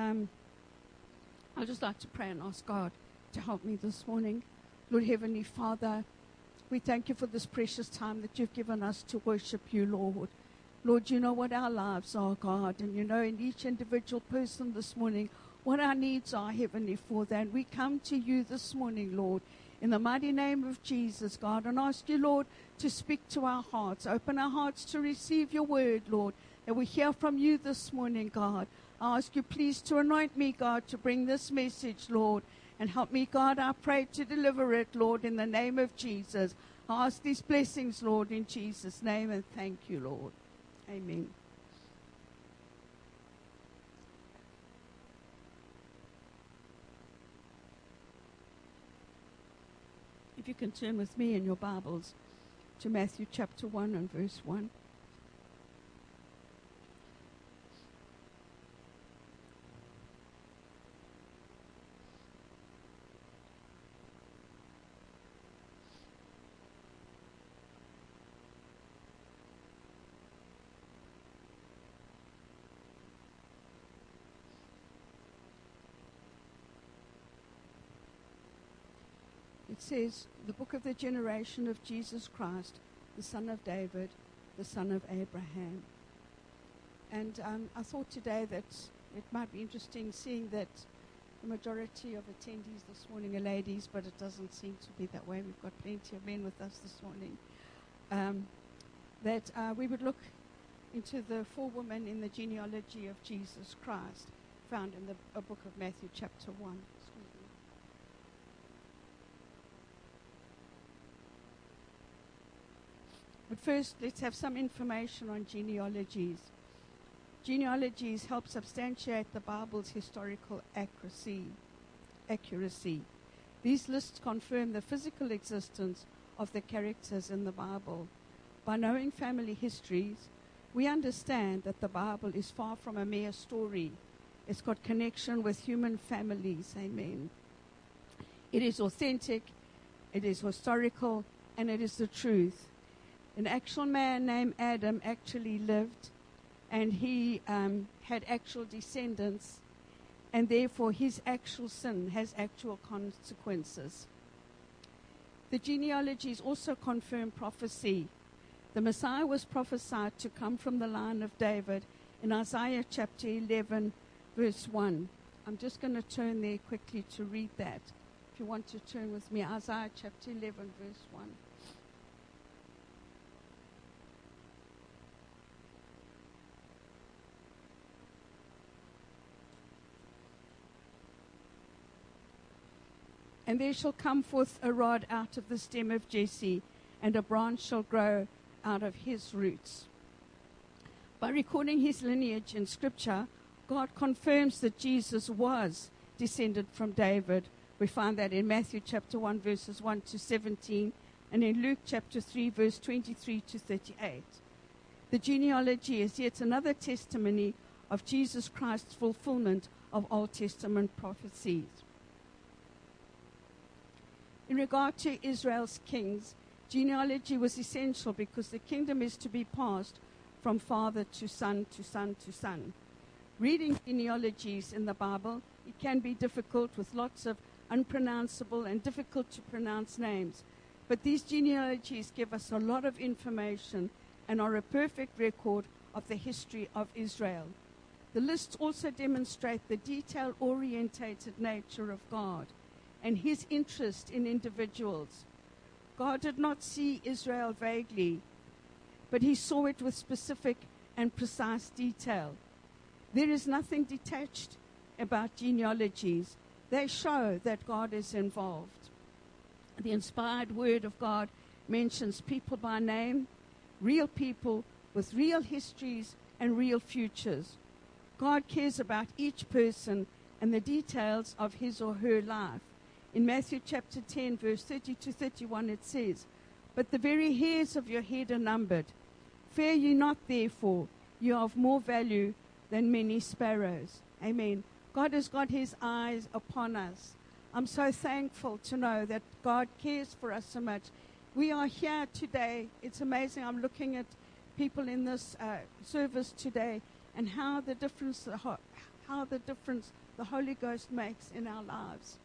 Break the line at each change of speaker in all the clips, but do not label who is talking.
um, I'd just like to pray and ask God to help me this morning. Lord Heavenly Father, we thank you for this precious time that you've given us to worship you, Lord. Lord, you know what our lives are, God, and you know in each individual person this morning what our needs are, Heavenly Father. And we come to you this morning, Lord, in the mighty name of Jesus, God, and ask you, Lord, to speak to our hearts. Open our hearts to receive your word, Lord, that we hear from you this morning, God. Ask you, please, to anoint me, God, to bring this message, Lord, and help me, God, I pray to deliver it, Lord, in the name of Jesus. I ask these blessings, Lord, in Jesus' name, and thank you, Lord. Amen. If you can turn with me in your Bibles to Matthew chapter 1 and verse 1. Says, the book of the generation of Jesus Christ, the son of David, the son of Abraham. And um, I thought today that it might be interesting seeing that the majority of attendees this morning are ladies, but it doesn't seem to be that way. We've got plenty of men with us this morning. Um, that uh, we would look into the four women in the genealogy of Jesus Christ found in the book of Matthew, chapter 1. But first, let's have some information on genealogies. Genealogies help substantiate the Bible's historical accuracy. accuracy. These lists confirm the physical existence of the characters in the Bible. By knowing family histories, we understand that the Bible is far from a mere story. It's got connection with human families. Amen. It is authentic, it is historical, and it is the truth an actual man named Adam actually lived and he um, had actual descendants, and therefore his actual sin has actual consequences. The genealogies also confirm prophecy. The Messiah was prophesied to come from the line of David in Isaiah chapter 11, verse 1. I'm just going to turn there quickly to read that. If you want to turn with me, Isaiah chapter 11, verse 1. And there shall come forth a rod out of the stem of Jesse, and a branch shall grow out of his roots. By recording his lineage in Scripture, God confirms that Jesus was descended from David. We find that in Matthew chapter 1, verses 1 to 17, and in Luke chapter 3, verse 23 to 38. The genealogy is yet another testimony of Jesus Christ's fulfillment of Old Testament prophecies. In regard to Israel's kings, genealogy was essential because the kingdom is to be passed from father to son to son to son. Reading genealogies in the Bible, it can be difficult with lots of unpronounceable and difficult to pronounce names. But these genealogies give us a lot of information and are a perfect record of the history of Israel. The lists also demonstrate the detail orientated nature of God and his interest in individuals. God did not see Israel vaguely, but he saw it with specific and precise detail. There is nothing detached about genealogies, they show that God is involved. The inspired word of God mentions people by name, real people with real histories and real futures. God cares about each person and the details of his or her life. In Matthew chapter 10, verse 30 to 31, it says, But the very hairs of your head are numbered. Fear ye not, therefore, you are of more value than many sparrows. Amen. God has got his eyes upon us. I'm so thankful to know that God cares for us so much. We are here today. It's amazing. I'm looking at people in this uh, service today and how the difference, how how the difference the Holy Ghost makes in our lives.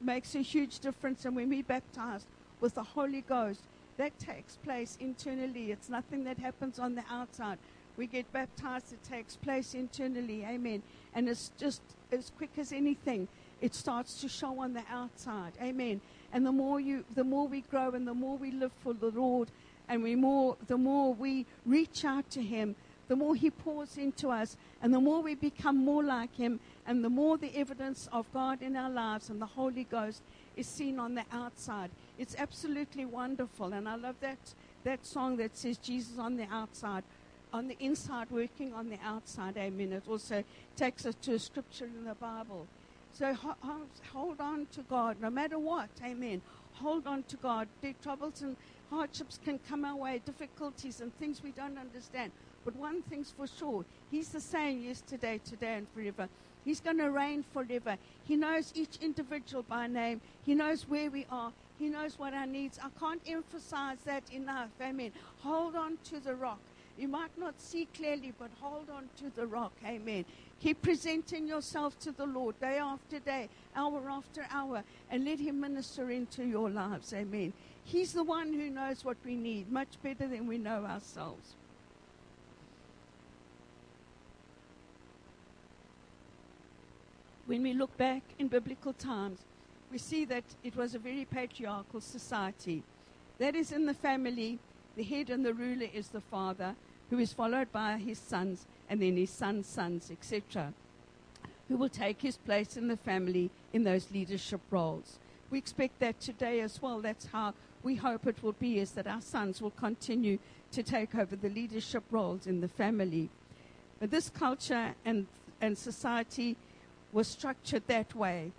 Makes a huge difference. And when we baptized with the Holy Ghost, that takes place internally. It's nothing that happens on the outside. We get baptized, it takes place internally. Amen. And it's just as quick as anything. It starts to show on the outside. Amen. And the more you the more we grow and the more we live for the Lord and we more the more we reach out to him, the more he pours into us and the more we become more like him and the more the evidence of God in our lives and the Holy Ghost is seen on the outside. It's absolutely wonderful. And I love that, that song that says Jesus on the outside, on the inside, working on the outside. Amen. It also takes us to a scripture in the Bible. So ho- ho- hold on to God no matter what. Amen. Hold on to God. The troubles and hardships can come our way, difficulties and things we don't understand. But one thing's for sure He's the same yesterday, today, and forever. He's going to reign forever. He knows each individual by name. He knows where we are. He knows what our needs. I can't emphasize that enough. Amen. Hold on to the rock. You might not see clearly, but hold on to the rock. Amen. Keep presenting yourself to the Lord day after day, hour after hour, and let Him minister into your lives. Amen. He's the one who knows what we need much better than we know ourselves. When we look back in biblical times, we see that it was a very patriarchal society. That is, in the family, the head and the ruler is the father, who is followed by his sons, and then his sons' sons, etc., who will take his place in the family in those leadership roles. We expect that today as well. That's how we hope it will be, is that our sons will continue to take over the leadership roles in the family. But this culture and, and society was structured that way.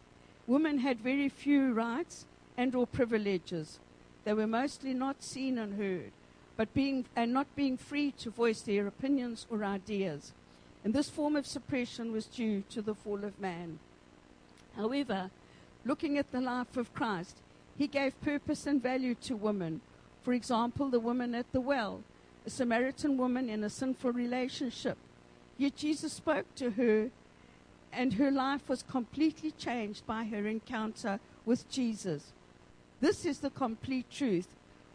Women had very few rights and or privileges. They were mostly not seen and heard, but being and not being free to voice their opinions or ideas. And this form of suppression was due to the fall of man. However, looking at the life of Christ, he gave purpose and value to women. For example, the woman at the well, a Samaritan woman in a sinful relationship. Yet Jesus spoke to her and her life was completely changed by her encounter with Jesus. This is the complete truth.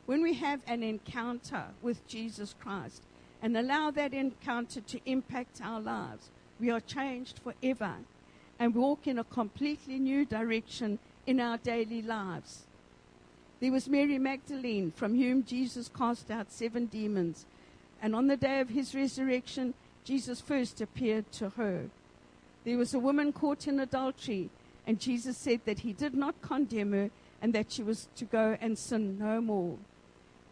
When we have an encounter with Jesus Christ and allow that encounter to impact our lives, we are changed forever and walk in a completely new direction in our daily lives. There was Mary Magdalene, from whom Jesus cast out seven demons. And on the day of his resurrection, Jesus first appeared to her. There was a woman caught in adultery, and Jesus said that he did not condemn her and that she was to go and sin no more.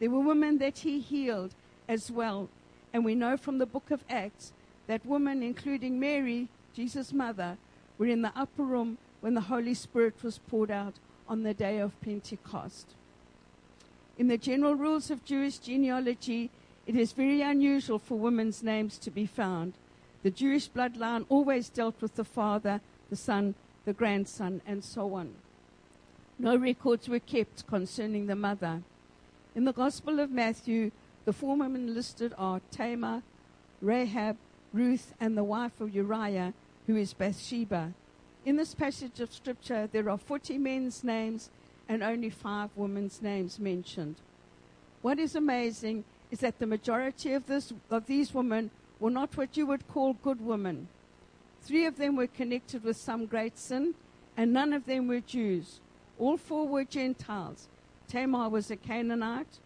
There were women that he healed as well, and we know from the book of Acts that women, including Mary, Jesus' mother, were in the upper room when the Holy Spirit was poured out on the day of Pentecost. In the general rules of Jewish genealogy, it is very unusual for women's names to be found. The Jewish bloodline always dealt with the father, the son, the grandson, and so on. No records were kept concerning the mother. In the Gospel of Matthew, the four women listed are Tamar, Rahab, Ruth, and the wife of Uriah, who is Bathsheba. In this passage of Scripture, there are 40 men's names and only five women's names mentioned. What is amazing is that the majority of, this, of these women were not what you would call good women. Three of them were connected with some great sin, and none of them were Jews. All four were Gentiles. Tamar was a Canaanite.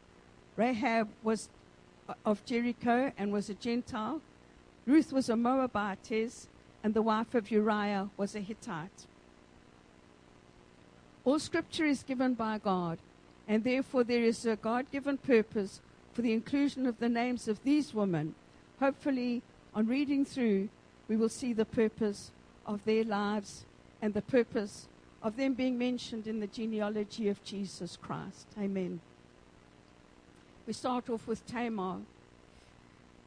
Rahab was uh, of Jericho and was a Gentile. Ruth was a Moabitess, and the wife of Uriah was a Hittite. All scripture is given by God, and therefore there is a God given purpose for the inclusion of the names of these women hopefully, on reading through, we will see the purpose of their lives and the purpose of them being mentioned in the genealogy of Jesus Christ. Amen. We start off with Tamar.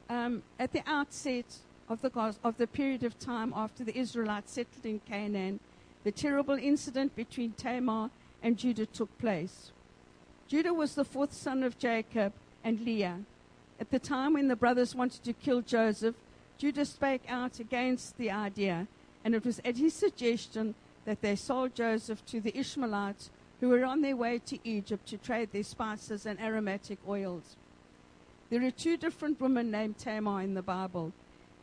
Um, at the outset of the, of the period of time after the Israelites settled in Canaan, the terrible incident between Tamar and Judah took place. Judah was the fourth son of Jacob and Leah. At the time when the brothers wanted to kill Joseph, Judah spake out against the idea and it was at his suggestion that they sold Joseph to the Ishmaelites who were on their way to Egypt to trade their spices and aromatic oils. There are two different women named Tamar in the Bible.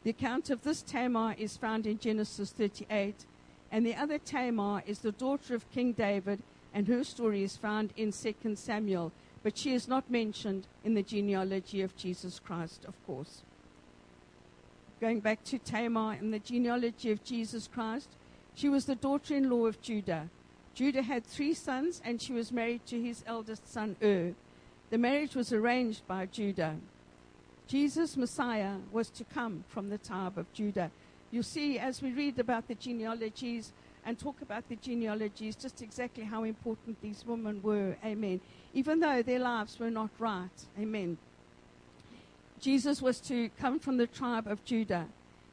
The account of this Tamar is found in Genesis 38, and the other Tamar is the daughter of King David, and her story is found in 2 Samuel, but she is not mentioned in the genealogy of Jesus Christ, of course. Going back to Tamar in the genealogy of Jesus Christ, she was the daughter in law of Judah. Judah had three sons, and she was married to his eldest son, Ur. The marriage was arranged by Judah. Jesus, Messiah, was to come from the tribe of Judah. You see, as we read about the genealogies and talk about the genealogies, just exactly how important these women were. Amen. Even though their lives were not right. Amen. Jesus was to come from the tribe of Judah.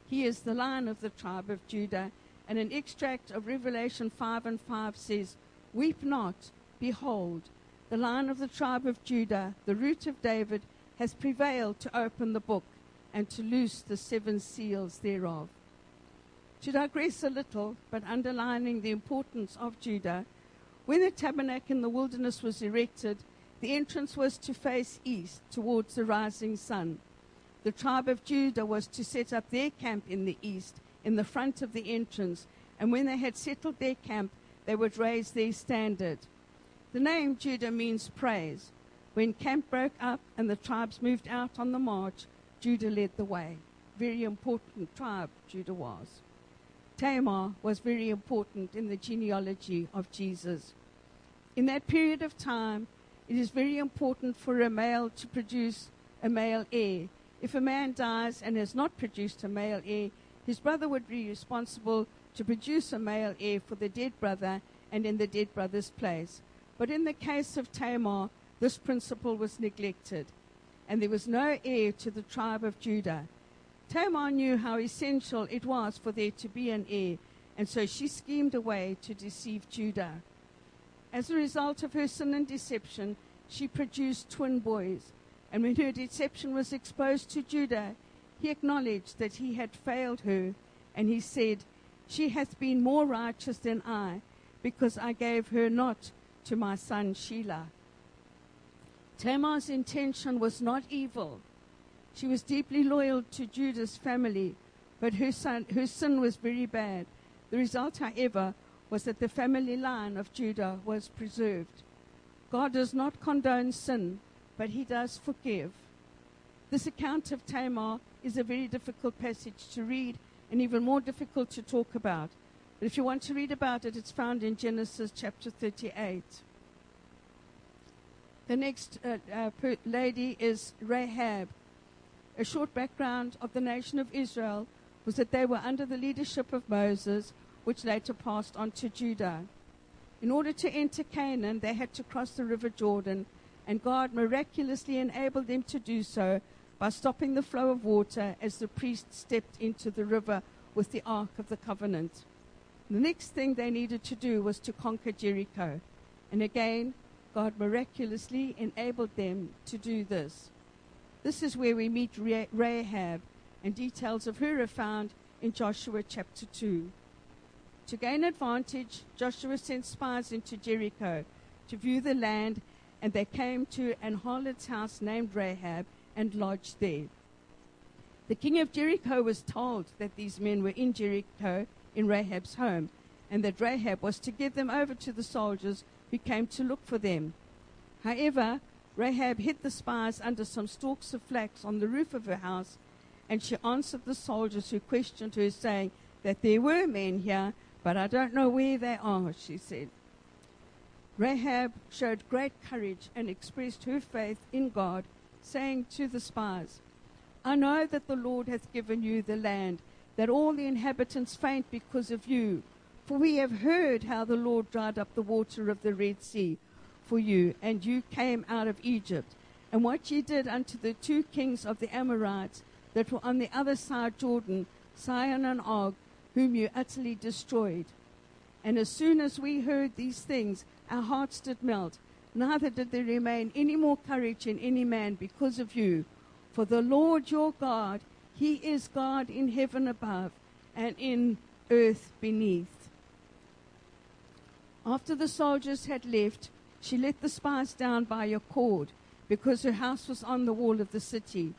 He is the lion of the tribe of Judah. And an extract of Revelation 5 and 5 says, Weep not, behold, the lion of the tribe of Judah, the root of David, has prevailed to open the book and to loose the seven seals thereof. To digress a little, but underlining the importance of Judah, when the tabernacle in the wilderness was erected, the entrance was to face east towards the rising sun. The tribe of Judah was to set up their camp in the east, in the front of the entrance, and when they had settled their camp, they would raise their standard. The name Judah means praise. When camp broke up and the tribes moved out on the march, Judah led the way. Very important tribe Judah was. Tamar was very important in the genealogy of Jesus. In that period of time, it is very important for a male to produce a male heir. If a man dies and has not produced a male heir, his brother would be responsible to produce a male heir for the dead brother and in the dead brother's place. But in the case of Tamar, this principle was neglected, and there was no heir to the tribe of Judah. Tamar knew how essential it was for there to be an heir, and so she schemed a way to deceive Judah. As a result of her sin and deception, she produced twin boys. And when her deception was exposed to Judah, he acknowledged that he had failed her, and he said, She hath been more righteous than I, because I gave her not to my son Shelah. Tamar's intention was not evil. She was deeply loyal to Judah's family, but her, son, her sin was very bad. The result, however, was that the family line of Judah was preserved. God does not condone sin, but he does forgive. This account of Tamar is a very difficult passage to read and even more difficult to talk about. But if you want to read about it, it's found in Genesis chapter 38. The next uh, uh, lady is Rahab. A short background of the nation of Israel was that they were under the leadership of Moses which later passed on to Judah. In order to enter Canaan, they had to cross the river Jordan, and God miraculously enabled them to do so by stopping the flow of water as the priests stepped into the river with the Ark of the Covenant. The next thing they needed to do was to conquer Jericho. And again, God miraculously enabled them to do this. This is where we meet Rahab, and details of her are found in Joshua chapter 2. To gain advantage, Joshua sent spies into Jericho to view the land, and they came to an harlot's house named Rahab and lodged there. The king of Jericho was told that these men were in Jericho in Rahab's home, and that Rahab was to give them over to the soldiers who came to look for them. However, Rahab hid the spies under some stalks of flax on the roof of her house, and she answered the soldiers who questioned her, saying that there were men here but I don't know where they are, she said. Rahab showed great courage and expressed her faith in God, saying to the spies, I know that the Lord hath given you the land, that all the inhabitants faint because of you. For we have heard how the Lord dried up the water of the Red Sea for you, and you came out of Egypt, and what ye did unto the two kings of the Amorites that were on the other side Jordan, Sihon and Og, whom you utterly destroyed. And as soon as we heard these things, our hearts did melt. Neither did there remain any more courage in any man because of you. For the Lord your God, He is God in heaven above and in earth beneath. After the soldiers had left, she let the spies down by a cord because her house was on the wall of the city.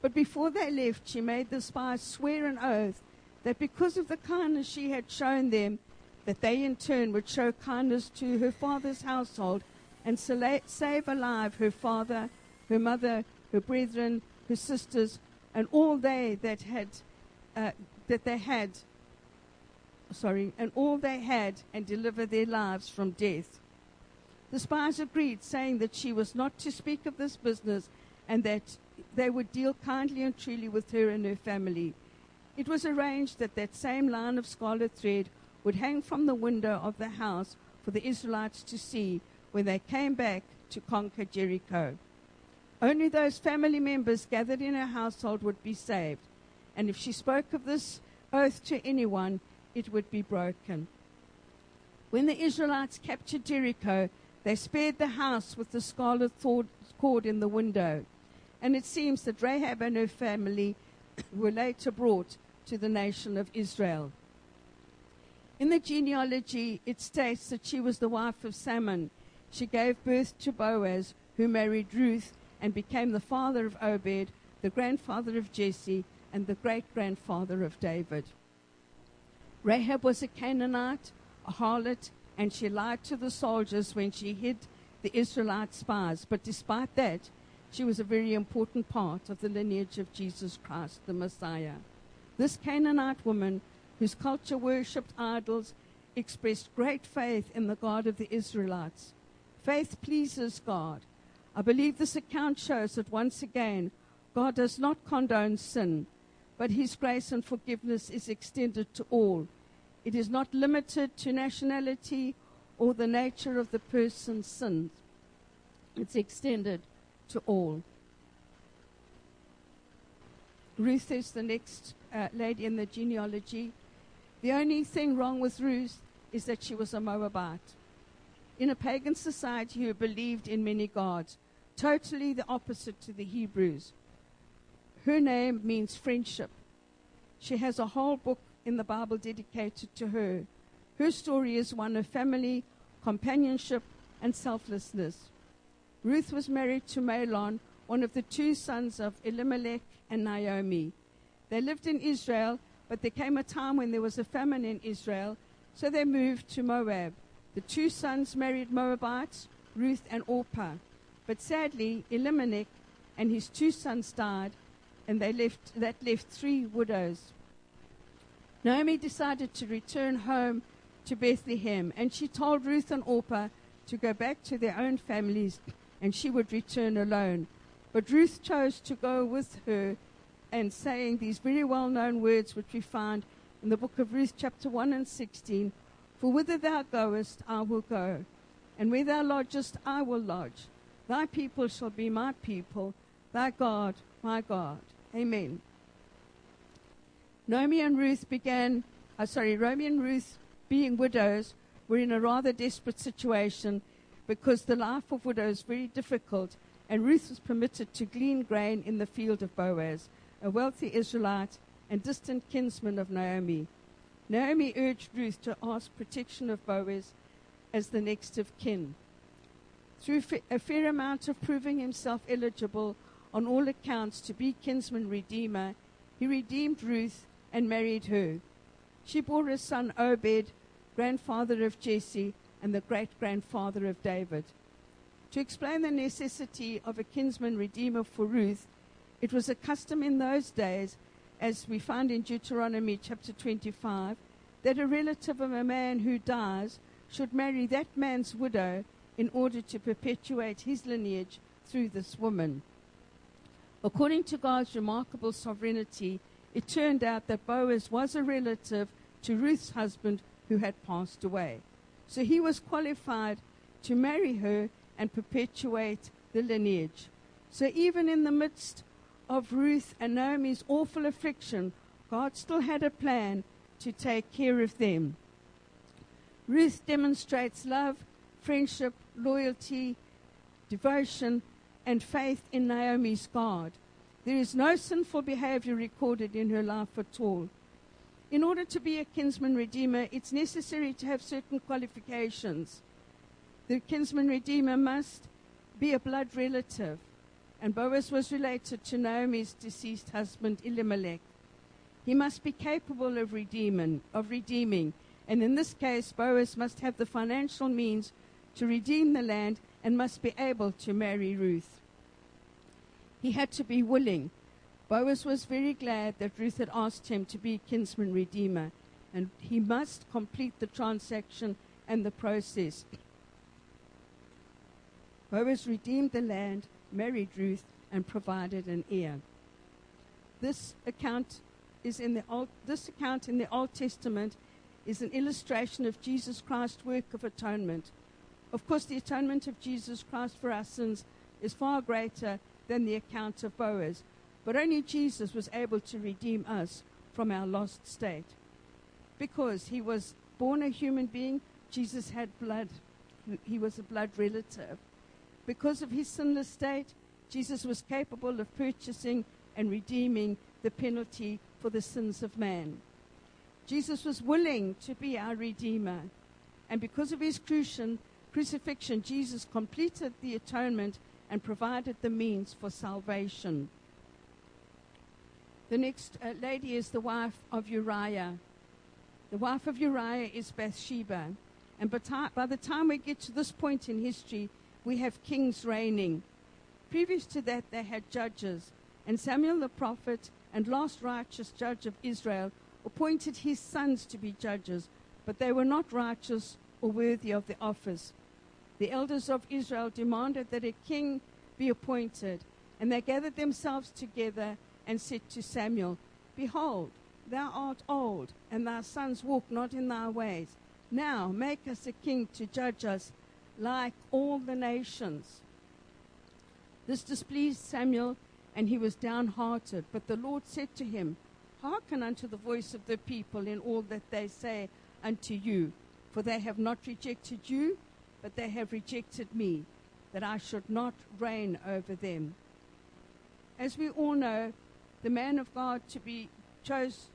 But before they left, she made the spies swear an oath that because of the kindness she had shown them, that they in turn would show kindness to her father's household and save alive her father, her mother, her brethren, her sisters, and all they that had uh, that they had sorry, and all they had, and deliver their lives from death. The spies agreed, saying that she was not to speak of this business, and that they would deal kindly and truly with her and her family. It was arranged that that same line of scarlet thread would hang from the window of the house for the Israelites to see when they came back to conquer Jericho. Only those family members gathered in her household would be saved, and if she spoke of this oath to anyone, it would be broken. When the Israelites captured Jericho, they spared the house with the scarlet cord in the window. And it seems that Rahab and her family were later brought to the nation of Israel. In the genealogy, it states that she was the wife of Salmon. She gave birth to Boaz, who married Ruth and became the father of Obed, the grandfather of Jesse, and the great grandfather of David. Rahab was a Canaanite, a harlot, and she lied to the soldiers when she hid the Israelite spies. But despite that, she was a very important part of the lineage of Jesus Christ, the Messiah. This Canaanite woman, whose culture worshipped idols, expressed great faith in the God of the Israelites. Faith pleases God. I believe this account shows that once again, God does not condone sin, but his grace and forgiveness is extended to all. It is not limited to nationality or the nature of the person's sins. It's extended to all. Ruth is the next uh, lady in the genealogy. The only thing wrong with Ruth is that she was a Moabite. In a pagan society who believed in many gods, totally the opposite to the Hebrews. Her name means friendship. She has a whole book in the Bible dedicated to her. Her story is one of family, companionship, and selflessness. Ruth was married to Mahlon, one of the two sons of Elimelech and Naomi. They lived in Israel, but there came a time when there was a famine in Israel, so they moved to Moab. The two sons married Moabites, Ruth and Orpah. But sadly, Elimelech and his two sons died, and they left, that left three widows. Naomi decided to return home to Bethlehem, and she told Ruth and Orpah to go back to their own families, and she would return alone. But Ruth chose to go with her, and saying these very well known words, which we find in the book of Ruth, chapter 1 and 16 For whither thou goest, I will go, and where thou lodgest, I will lodge. Thy people shall be my people, thy God, my God. Amen. Naomi and Ruth began, uh, sorry, Naomi and Ruth, being widows, were in a rather desperate situation because the life of widows is very difficult, and Ruth was permitted to glean grain in the field of Boaz, a wealthy Israelite and distant kinsman of Naomi. Naomi urged Ruth to ask protection of Boaz as the next of kin. Through a fair amount of proving himself eligible on all accounts to be kinsman redeemer, he redeemed Ruth and married her. She bore a son Obed, grandfather of Jesse and the great grandfather of David. To explain the necessity of a kinsman redeemer for Ruth, it was a custom in those days, as we find in Deuteronomy chapter 25, that a relative of a man who dies should marry that man's widow in order to perpetuate his lineage through this woman. According to God's remarkable sovereignty, it turned out that Boaz was a relative to Ruth's husband who had passed away. So he was qualified to marry her and perpetuate the lineage. So even in the midst of Ruth and Naomi's awful affliction, God still had a plan to take care of them. Ruth demonstrates love, friendship, loyalty, devotion, and faith in Naomi's God. There is no sinful behavior recorded in her life at all. In order to be a kinsman redeemer, it's necessary to have certain qualifications. The kinsman redeemer must be a blood relative, and Boaz was related to Naomi's deceased husband Elimelech. He must be capable of redeeming, of redeeming, and in this case, Boaz must have the financial means to redeem the land and must be able to marry Ruth. He had to be willing. Boaz was very glad that Ruth had asked him to be kinsman redeemer, and he must complete the transaction and the process. Boaz redeemed the land, married Ruth, and provided an heir. This account is in the Old, this account in the Old Testament is an illustration of Jesus Christ's work of atonement. Of course, the atonement of Jesus Christ for our sins is far greater than the account of Boaz, but only Jesus was able to redeem us from our lost state. Because he was born a human being, Jesus had blood. He was a blood relative. Because of his sinless state, Jesus was capable of purchasing and redeeming the penalty for the sins of man. Jesus was willing to be our Redeemer. And because of his crucifixion, crucifixion, Jesus completed the atonement and provided the means for salvation. The next uh, lady is the wife of Uriah. The wife of Uriah is Bathsheba. And by the time we get to this point in history, we have kings reigning. Previous to that, they had judges. And Samuel the prophet and last righteous judge of Israel appointed his sons to be judges, but they were not righteous or worthy of the office. The elders of Israel demanded that a king be appointed, and they gathered themselves together and said to Samuel, Behold, thou art old, and thy sons walk not in thy ways. Now make us a king to judge us like all the nations. This displeased Samuel, and he was downhearted. But the Lord said to him, Hearken unto the voice of the people in all that they say unto you, for they have not rejected you, but they have rejected me, that I should not reign over them. As we all know, the man of God to be chose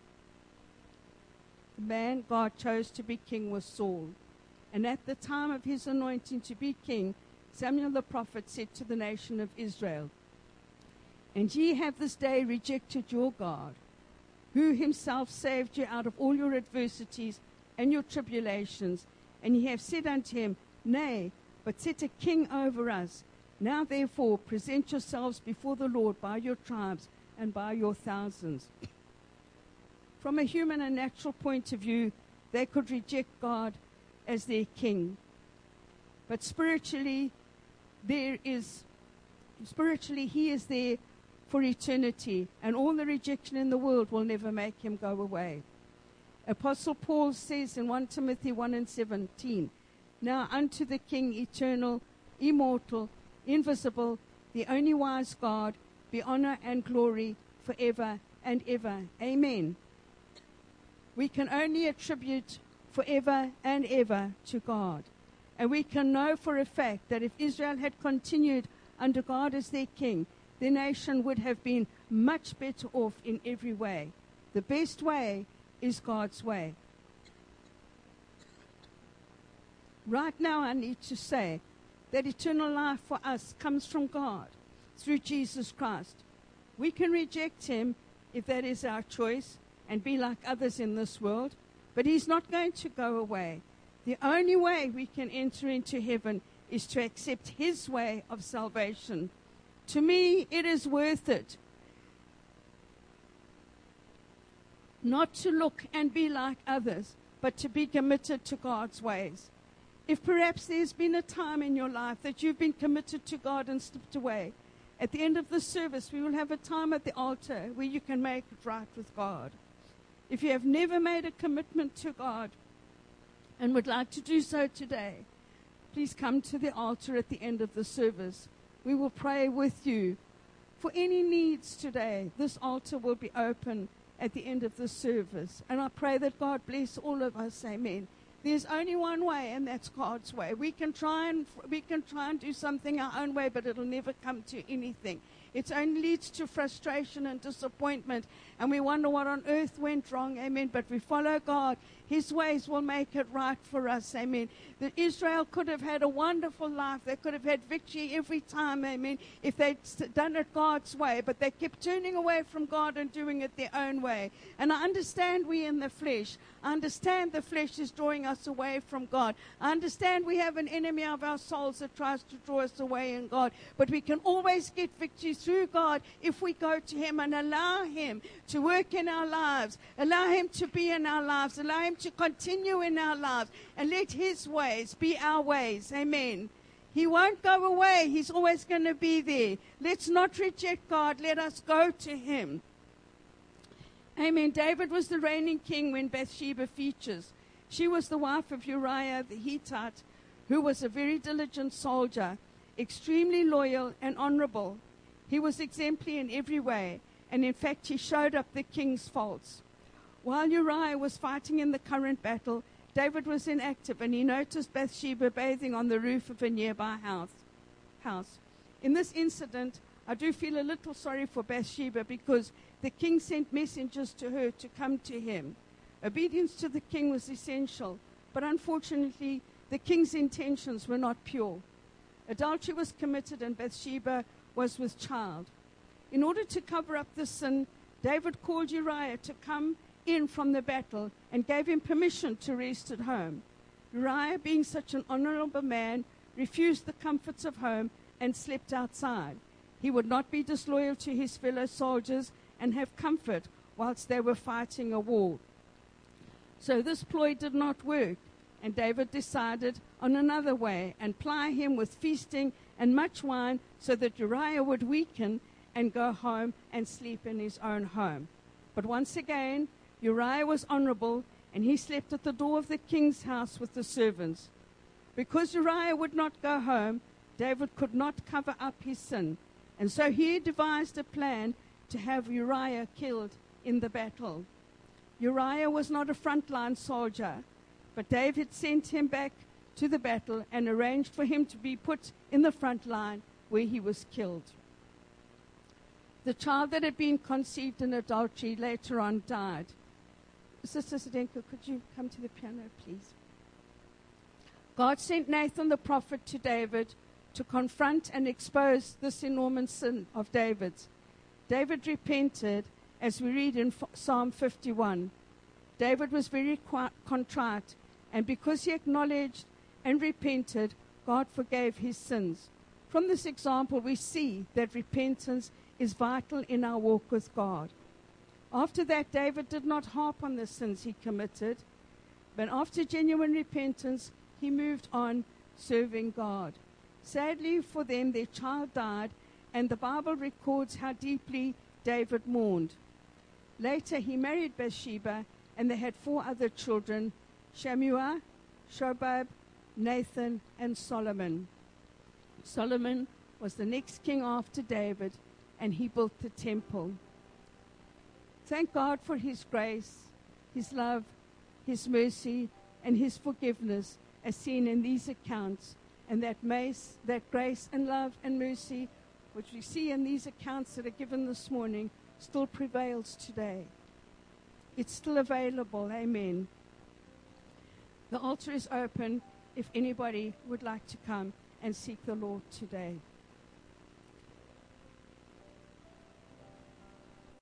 the man God chose to be king was Saul. And at the time of his anointing to be king, Samuel the prophet said to the nation of Israel, And ye have this day rejected your God, who himself saved you out of all your adversities and your tribulations. And ye have said unto him, Nay, but set a king over us. Now therefore present yourselves before the Lord by your tribes and by your thousands. From a human and natural point of view, they could reject God as their king. But spiritually, there is, spiritually, he is there for eternity, and all the rejection in the world will never make him go away. Apostle Paul says in 1 Timothy 1 and 17, Now unto the King, eternal, immortal, invisible, the only wise God, be honor and glory forever and ever. Amen. We can only attribute forever and ever to God. And we can know for a fact that if Israel had continued under God as their king, the nation would have been much better off in every way. The best way is God's way. Right now, I need to say that eternal life for us comes from God through Jesus Christ. We can reject him if that is our choice and be like others in this world, but he's not going to go away. The only way we can enter into heaven is to accept his way of salvation. To me, it is worth it not to look and be like others, but to be committed to God's ways. If perhaps there's been a time in your life that you've been committed to God and slipped away, at the end of the service, we will have a time at the altar where you can make it right with God. If you have never made a commitment to God and would like to do so today, please come to the altar at the end of the service. We will pray with you. For any needs today, this altar will be open at the end of the service. And I pray that God bless all of us, amen, There's only one way, and that's God's way. We can try and we can try and do something our own way, but it'll never come to anything. It only leads to frustration and disappointment, and we wonder what on earth went wrong. Amen. But we follow God. His ways will make it right for us. Amen. That Israel could have had a wonderful life. They could have had victory every time. Amen. If they'd done it God's way, but they kept turning away from God and doing it their own way. And I understand we in the flesh. I understand the flesh is drawing us away from God. I understand we have an enemy of our souls that tries to draw us away in God. But we can always get victory through God if we go to Him and allow Him to work in our lives, allow Him to be in our lives, allow Him to continue in our lives, and let His ways be our ways. Amen. He won't go away. He's always going to be there. Let's not reject God. Let us go to Him. Amen. David was the reigning king when Bathsheba features. She was the wife of Uriah the Hittite, who was a very diligent soldier, extremely loyal and honorable. He was exemplary in every way, and in fact, he showed up the king's faults. While Uriah was fighting in the current battle, David was inactive, and he noticed Bathsheba bathing on the roof of a nearby house. house. In this incident, I do feel a little sorry for Bathsheba because the king sent messengers to her to come to him. Obedience to the king was essential, but unfortunately, the king's intentions were not pure. Adultery was committed, and Bathsheba was with child. In order to cover up the sin, David called Uriah to come in from the battle and gave him permission to rest at home. Uriah, being such an honorable man, refused the comforts of home and slept outside. He would not be disloyal to his fellow soldiers and have comfort whilst they were fighting a war. So this ploy did not work, and David decided on another way and ply him with feasting and much wine so that Uriah would weaken and go home and sleep in his own home. But once again, Uriah was honorable, and he slept at the door of the king's house with the servants. Because Uriah would not go home, David could not cover up his sin, and so he devised a plan to have Uriah killed in the battle. Uriah was not a frontline soldier, but David sent him back to the battle and arranged for him to be put in the front line where he was killed. The child that had been conceived in adultery later on died. Sister Sedenko, could you come to the piano, please? God sent Nathan the prophet to David to confront and expose this enormous sin of David's. David repented, as we read in Psalm 51. David was very contrite, and because he acknowledged and repented, God forgave his sins. From this example, we see that repentance is vital in our walk with God. After that, David did not harp on the sins he committed, but after genuine repentance, he moved on serving God. Sadly for them, their child died, and the Bible records how deeply David mourned. Later, he married Bathsheba, and they had four other children Shammua, Shobab, Nathan, and Solomon. Solomon was the next king after David, and he built the temple. Thank God for his grace, his love, his mercy, and his forgiveness, as seen in these accounts, and that, mace, that grace and love and mercy which we see in these accounts that are given this morning, still prevails today. It's still available. Amen. The altar is open if anybody would like to come and seek the Lord today.